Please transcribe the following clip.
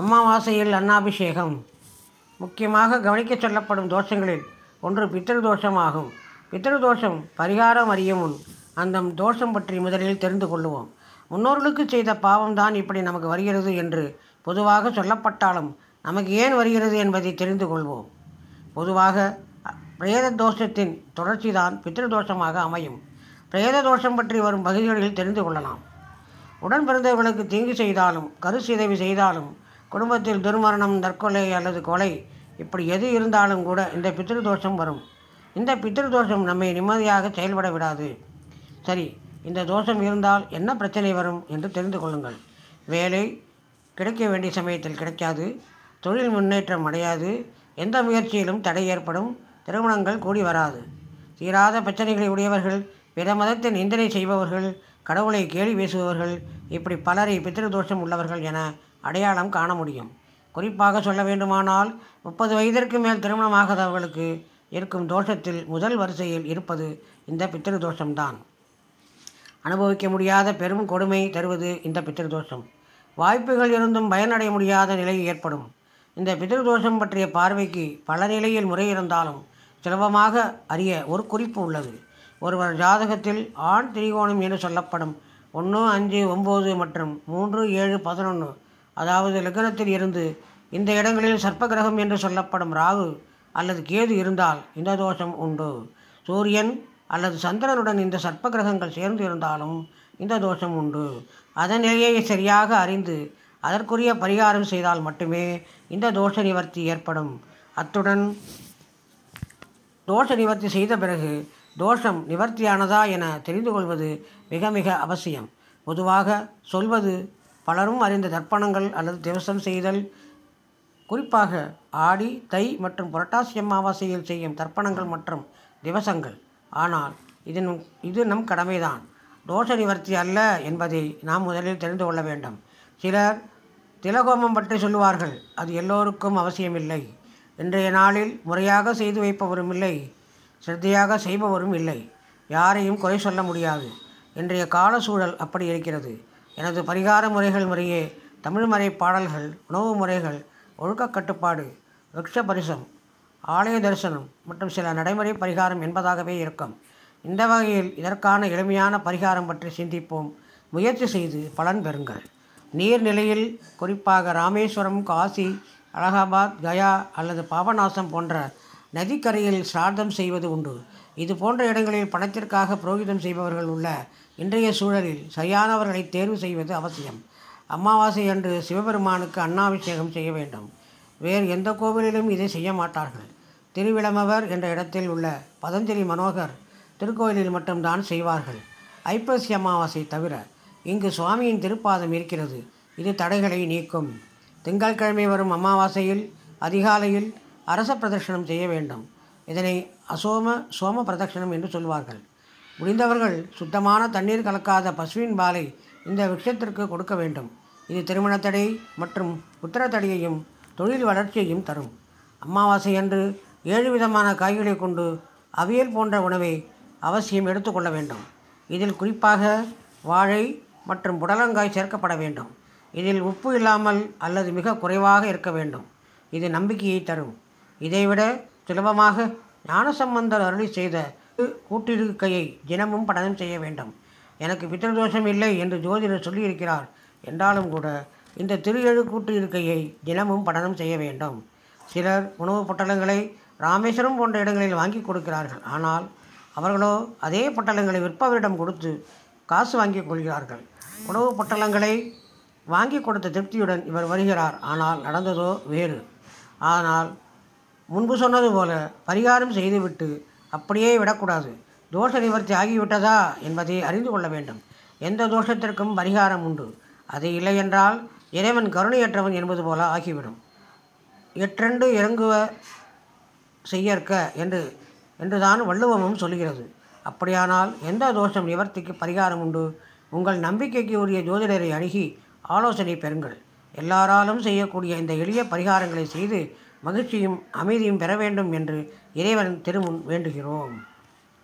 அமாவாசையில் அன்னாபிஷேகம். முக்கியமாக கவனிக்கச் சொல்லப்படும் தோஷங்களில் ஒன்று பித்திரு தோஷமாகும். பித்திரு தோஷம் பரிகாரம் அறியும் முன் அந்த தோஷம் பற்றி முதலில் தெரிந்து கொள்ளுவோம். முன்னோர்களுக்கு செய்த பாவம்தான் இப்படி நமக்கு வருகிறது என்று பொதுவாக சொல்லப்பட்டாலும் நமக்கு ஏன் வருகிறது என்பதை தெரிந்து கொள்வோம். பொதுவாக பிரேத தோஷத்தின் தொடர்ச்சிதான் பித்திரு தோஷமாக அமையும். பிரேத தோஷம் பற்றி வரும் பகுதிகளில் தெரிந்து கொள்ளலாம். உடன் பிறந்தவர்களுக்கு தீங்கு செய்தாலும் கரு சிதைவு செய்தாலும் குடும்பத்தில் துர்மரணம் தற்கொலை அல்லது கொலை இப்படி எது இருந்தாலும் கூட இந்த பித்திரு தோஷம் வரும். இந்த பித்திரு தோஷம் நம்மை நிம்மதியாக செயல்பட விடாது. சரி இந்த தோஷம் இருந்தால் என்ன பிரச்சனை வரும் என்று தெரிந்து கொள்ளுங்கள். வேலை கிடைக்க வேண்டிய சமயத்தில் கிடைக்காது. தொழில் முன்னேற்றம் அடையாது. எந்த முயற்சியிலும் தடை ஏற்படும். திருமணங்கள் கூடி வராது. தீராத பிரச்சனைகளை உடையவர்கள் பிற மதத்தை நிந்தனை செய்பவர்கள் கடவுளை கேலி பேசுபவர்கள் இப்படி பலரை பித்திரு தோஷம் உள்ளவர்கள் என அடையாளம் காண முடியும். குறிப்பாக சொல்ல வேண்டுமானால் முப்பது வயதிற்கு மேல் திருமணமாகாதவர்களுக்கு இருக்கும் தோஷத்தில் முதல் வரிசையில் இருப்பது இந்த பித்திரு தோஷம்தான் அனுபவிக்க முடியாத பெரும் கொடுமை தருவது இந்த பித்திருதோஷம் வாய்ப்புகள் இருந்தும் பயனடைய முடியாத நிலை ஏற்படும். இந்த பித்திருதோஷம் பற்றிய பார்வைக்கு பல நிலையில் முறை இருந்தாலும் சுலபமாக அறிய ஒரு குறிப்பு உள்ளது. ஒருவர் ஜாதகத்தில் ஆண் திரிகோணம் என்று சொல்லப்படும் ஒன்று அஞ்சு ஒம்பது மற்றும் மூன்று ஏழு பதினொன்று அதாவது லக்னத்தில் இருந்து இந்த இடங்களில் சர்ப்ப கிரகம் என்று சொல்லப்படும் ராகு அல்லது கேது இருந்தால் இந்த தோஷம் உண்டு. சூரியன் அல்லது சந்திரனுடன் இந்த சர்ப்ப கிரகங்கள் சேர்ந்து இருந்தாலும் இந்த தோஷம் உண்டு. அதன் நிலையை சரியாக அறிந்து அதற்குரிய பரிகாரம் செய்தால் மட்டுமே இந்த தோஷ நிவர்த்தி ஏற்படும். அத்துடன் தோஷ நிவர்த்தி செய்த பிறகு தோஷம் நிவர்த்தியானதா என தெரிந்து கொள்வது மிக மிக அவசியம். பொதுவாக சொல்வது பலரும் அறிந்த தர்ப்பணங்கள் அல்லது திவசம் செய்தல். குறிப்பாக ஆடி தை மற்றும் புரட்டாசி அமாவாசையில் செய்யும் தர்ப்பணங்கள் மற்றும் திவசங்கள். ஆனால் இது நம் இது நம் கடமைதான். தோஷ நிவர்த்தி அல்ல என்பதை நாம் முதலில் தெரிந்து கொள்ள வேண்டும். சிலர் திலகோமம் பற்றி சொல்லுவார்கள் அது எல்லோருக்கும் அவசியமில்லை. இன்றைய நாளில் முறையாக செய்து வைப்பவரும் இல்லை சிரத்தையாக செய்பவரும் இல்லை. யாரையும் குறை சொல்ல முடியாது. இன்றைய கால சூழல் அப்படி இருக்கிறது. எனது பரிகார முறைகள் முறையே தமிழ் மறை பாடல்கள் உணவு முறைகள் ஒழுக்க கட்டுப்பாடு விரக்ஷ பரிசம் ஆலய தரிசனம் மற்றும் சில நடைமுறை பரிகாரம் என்பதாகவே இருக்கும். இந்த வகையில் இதற்கான எளிமையான பரிகாரம் பற்றி சிந்திப்போம். முயற்சி செய்து பலன் பெறுங்கள். நீர்நிலையில் குறிப்பாக ராமேஸ்வரம் காசி அலகாபாத் கயா அல்லது பாபநாசம் போன்ற நதிக்கரையில் சிரார்த்தம் செய்வது உண்டு. இது போன்ற இடங்களில் பணத்திற்காக புரோகிதம் செய்பவர்கள் உள்ள இன்றைய சூழலில் சரியானவர்களை தேர்வு செய்வது அவசியம். அமாவாசை அன்று சிவபெருமானுக்கு அன்னாபிஷேகம் செய்ய வேண்டும். வேறு எந்த கோவிலிலும் இதை செய்ய மாட்டார்கள். திருவிளமவர் என்ற இடத்தில் உள்ள பதஞ்சலி மனோகர் திருக்கோயிலில் மட்டும்தான் செய்வார்கள். ஐப்பசி அமாவாசை தவிர இங்கு சுவாமியின் திருப்பாதம் இருக்கிறது. இது தடைகளை நீக்கும். திங்கட்கிழமை வரும் அமாவாசையில் அதிகாலையில் அரச பிரதர்ஷனம் செய்ய வேண்டும். இதனை அசோம சோம பிரதட்சணம் என்று சொல்வார்கள். முடிந்தவர்கள் சுத்தமான தண்ணீர் கலக்காத பசுவின் பாலை இந்த விஷயத்திற்கு கொடுக்க வேண்டும். இது திருமணத்தடை மற்றும் உத்தரத்தடையையும் தொழில் வளர்ச்சியையும் தரும். அமாவாசை அன்று ஏழு விதமான காய்களை கொண்டு அவியல் போன்ற உணவை அவசியம் எடுத்துக்கொள்ள வேண்டும். இதில் குறிப்பாக வாழை மற்றும் புடலங்காய் சேர்க்கப்பட வேண்டும். இதில் உப்பு இல்லாமல் அல்லது மிக குறைவாக இருக்க வேண்டும். இது நம்பிக்கையை தரும். இதைவிட சுலபமாக ஞானசம்பந்தர் அருளி செய்த கூட்டிருக்கையை தினமும் படனம் செய்ய வேண்டும். எனக்கு பித்திருதோஷம் இல்லை என்று ஜோதிடர் சொல்லியிருக்கிறார். என்றாலும் கூட இந்த திரு எழு கூட்டு இருக்கையை தினமும் படனம் செய்ய வேண்டும். சிலர் உணவுப் பொட்டலங்களை ராமேஸ்வரம் போன்ற இடங்களில் வாங்கி கொடுக்கிறார்கள். ஆனால் அவர்களோ அதே பொட்டலங்களை விற்பவரிடம் கொடுத்து காசு வாங்கிக் கொள்கிறார்கள். உணவுப் பொட்டலங்களை வாங்கி கொடுத்த திருப்தியுடன் இவர் வருகிறார். ஆனால் நடந்ததோ வேறு. ஆனால் முன்பு சொன்னது போல பரிகாரம் செய்துவிட்டு அப்படியே விடக்கூடாது. தோஷ நிவர்த்தி ஆகிவிட்டதா என்பதை அறிந்து கொள்ள வேண்டும். எந்த தோஷத்திற்கும் பரிகாரம் உண்டு. அது இல்லை என்றால் இறைவன் கருணையற்றவன் என்பது போல ஆகிவிடும். எற்றெண்டு இறங்குவ செய்யற்க என்று என்றுதான் வள்ளுவமும் சொல்கிறது அப்படியானால் எந்த தோஷம் நிவர்த்திக்கு பரிகாரம் உண்டு? உங்கள் நம்பிக்கைக்கு உரிய ஜோதிடரை அணுகி ஆலோசனை பெறுங்கள். எல்லாராலும் செய்யக்கூடிய இந்த எளிய பரிகாரங்களை செய்து மகிழ்ச்சியும் அமைதியும் பெற வேண்டும் என்று இறைவன் திருமுன் வேண்டுகிறோம்.